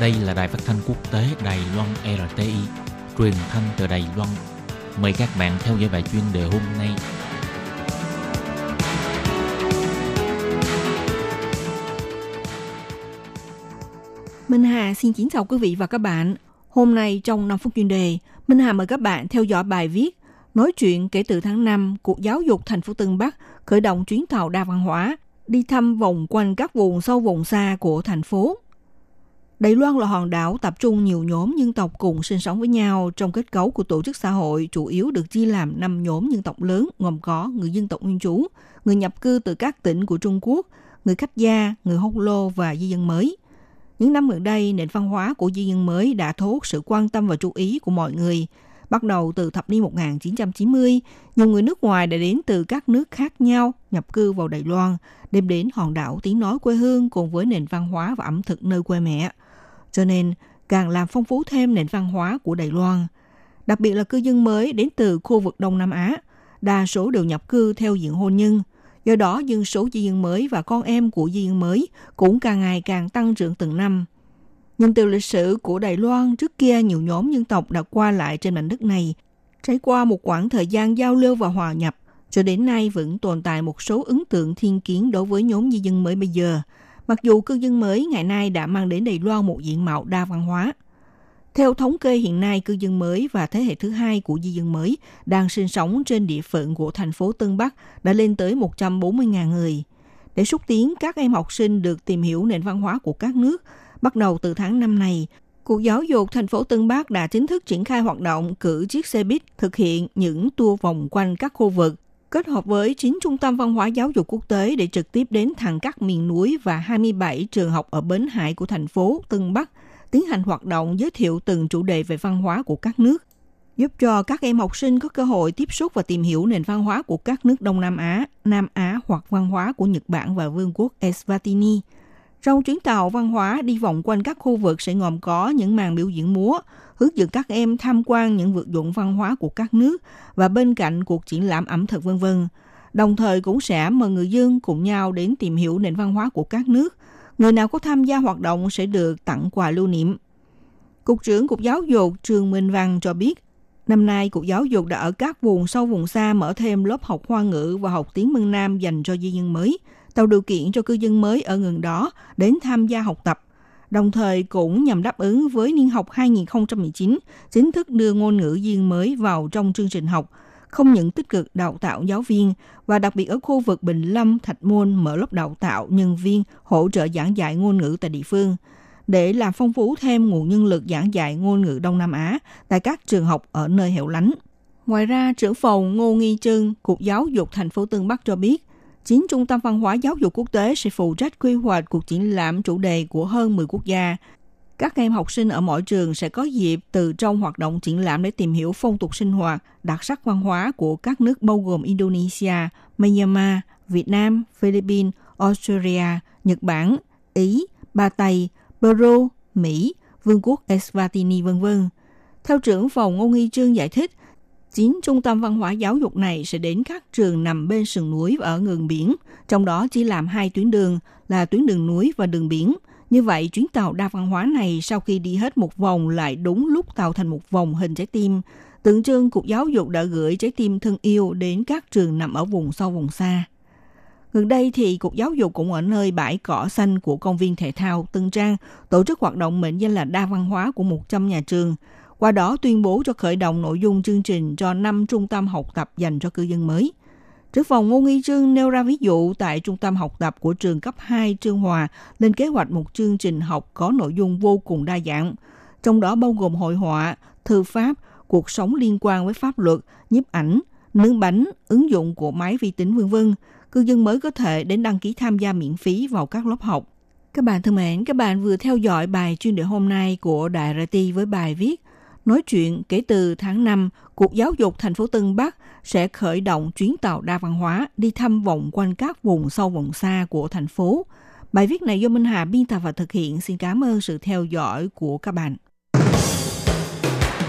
Đây là đài phát thanh quốc tế Đài Loan RTI, truyền thanh từ Đài Loan. Mời các bạn theo dõi bài chuyên đề hôm nay. Minh Hà xin kính chào quý vị và các bạn. Hôm nay trong 5 phút chuyên đề, Minh Hà mời các bạn theo dõi bài viết Nói chuyện kể từ tháng 5, Cục Giáo dục thành phố Tân Bắc khởi động chuyến tàu đa văn hóa đi thăm vòng quanh các vùng sâu vùng xa của thành phố. Đài Loan là hòn đảo tập trung nhiều nhóm dân tộc cùng sinh sống với nhau trong kết cấu của tổ chức xã hội chủ yếu được chia làm 5 nhóm dân tộc lớn gồm có người dân tộc nguyên trú, người nhập cư từ các tỉnh của Trung Quốc, người khách gia, người hông lô và di dân mới. Những năm gần đây, nền văn hóa của di dân mới đã thu hút sự quan tâm và chú ý của mọi người. Bắt đầu từ thập niên 1990, nhiều người nước ngoài đã đến từ các nước khác nhau nhập cư vào Đài Loan, đem đến hòn đảo tiếng nói quê hương cùng với nền văn hóa và ẩm thực nơi quê mẹ. Cho nên, càng làm phong phú thêm nền văn hóa của Đài Loan. Đặc biệt là cư dân mới đến từ khu vực Đông Nam Á, đa số đều nhập cư theo diện hôn nhân. Do đó, dân số di dân mới và con em của di dân mới cũng càng ngày càng tăng trưởng từng năm. Nhìn từ lịch sử của Đài Loan, trước kia nhiều nhóm dân tộc đã qua lại trên mảnh đất này, trải qua một quãng thời gian giao lưu và hòa nhập, cho đến nay vẫn tồn tại một số ấn tượng thiên kiến đối với nhóm di dân mới bây giờ – mặc dù cư dân mới ngày nay đã mang đến Đài Loan một diện mạo đa văn hóa. Theo thống kê hiện nay, cư dân mới và thế hệ thứ hai của di dân mới đang sinh sống trên địa phận của thành phố Tân Bắc đã lên tới 140.000 người. Để xúc tiến các em học sinh được tìm hiểu nền văn hóa của các nước, bắt đầu từ tháng năm này, Cục Giáo dục thành phố Tân Bắc đã chính thức triển khai hoạt động cử chiếc xe buýt thực hiện những tour vòng quanh các khu vực kết hợp với 9 trung tâm văn hóa giáo dục quốc tế để trực tiếp đến thẳng các miền núi và 27 trường học ở bến hải của thành phố Tân Bắc, tiến hành hoạt động giới thiệu từng chủ đề về văn hóa của các nước, giúp cho các em học sinh có cơ hội tiếp xúc và tìm hiểu nền văn hóa của các nước Đông Nam Á, Nam Á hoặc văn hóa của Nhật Bản và Vương quốc Eswatini – trong chuyến tàu văn hóa đi vòng quanh các khu vực sẽ gồm có những màn biểu diễn múa, hướng dẫn các em tham quan những vượt dụng văn hóa của các nước và bên cạnh cuộc triển lãm ẩm thực vân vân. Đồng thời cũng sẽ mời người dân cùng nhau đến tìm hiểu nền văn hóa của các nước. Người nào có tham gia hoạt động sẽ được tặng quà lưu niệm. Cục trưởng Cục Giáo dục Trương Minh Văn cho biết, năm nay Cục Giáo dục đã ở các vùng sâu vùng xa mở thêm lớp học hoa ngữ và học tiếng Mân Nam dành cho di dân mới – tạo điều kiện cho cư dân mới ở gần đó đến tham gia học tập, đồng thời cũng nhằm đáp ứng với niên học 2019 chính thức đưa ngôn ngữ riêng mới vào trong chương trình học, không những tích cực đào tạo giáo viên và đặc biệt ở khu vực Bình Lâm, Thạch Môn mở lớp đào tạo nhân viên hỗ trợ giảng dạy ngôn ngữ tại địa phương để làm phong phú thêm nguồn nhân lực giảng dạy ngôn ngữ Đông Nam Á tại các trường học ở nơi hẻo lánh. Ngoài ra, trưởng phòng Ngô Nghi Trưng Cục Giáo dục thành phố Tân Bắc cho biết, chín trung tâm văn hóa giáo dục quốc tế sẽ phụ trách quy hoạch cuộc triển lãm chủ đề của hơn 10 quốc gia. Các em học sinh ở mỗi trường sẽ có dịp từ trong hoạt động triển lãm để tìm hiểu phong tục sinh hoạt, đặc sắc văn hóa của các nước bao gồm Indonesia, Myanmar, Việt Nam, Philippines, Australia, Nhật Bản, Ý, Ba Tây, Peru, Mỹ, Vương quốc Eswatini, v.v. Theo trưởng phòng Ngô Nghi Trương giải thích, 9 trung tâm văn hóa giáo dục này sẽ đến các trường nằm bên sườn núi và ở ngừng biển, trong đó chỉ làm hai tuyến đường là tuyến đường núi và đường biển. Như vậy, chuyến tàu đa văn hóa này sau khi đi hết một vòng lại đúng lúc tạo thành một vòng hình trái tim. Tượng trưng Cục Giáo dục đã gửi trái tim thân yêu đến các trường nằm ở vùng sâu vùng xa. Gần đây thì Cục Giáo dục cũng ở nơi bãi cỏ xanh của công viên thể thao Tân Trang tổ chức hoạt động mệnh danh là đa văn hóa của 100 nhà trường – qua đó tuyên bố cho khởi động nội dung chương trình cho 5 trung tâm học tập dành cho cư dân mới. Trước phòng Ngô Nghi Trương nêu ra ví dụ tại trung tâm học tập của trường cấp 2 Trương Hòa lên kế hoạch một chương trình học có nội dung vô cùng đa dạng, trong đó bao gồm hội họa, thư pháp, cuộc sống liên quan với pháp luật, nhiếp ảnh, nướng bánh, ứng dụng của máy vi tính vân vân. Cư dân mới có thể đến đăng ký tham gia miễn phí vào các lớp học. Các bạn thân mến, các bạn vừa theo dõi bài chuyên đề hôm nay của Đại RT với bài viết nói chuyện kể từ tháng 5, Cục Giáo dục thành phố Tân Bắc sẽ khởi động chuyến tàu đa văn hóa đi thăm vòng quanh các vùng sâu vùng xa của thành phố. Bài viết này do Minh Hà biên tập và thực hiện. Xin cảm ơn sự theo dõi của các bạn.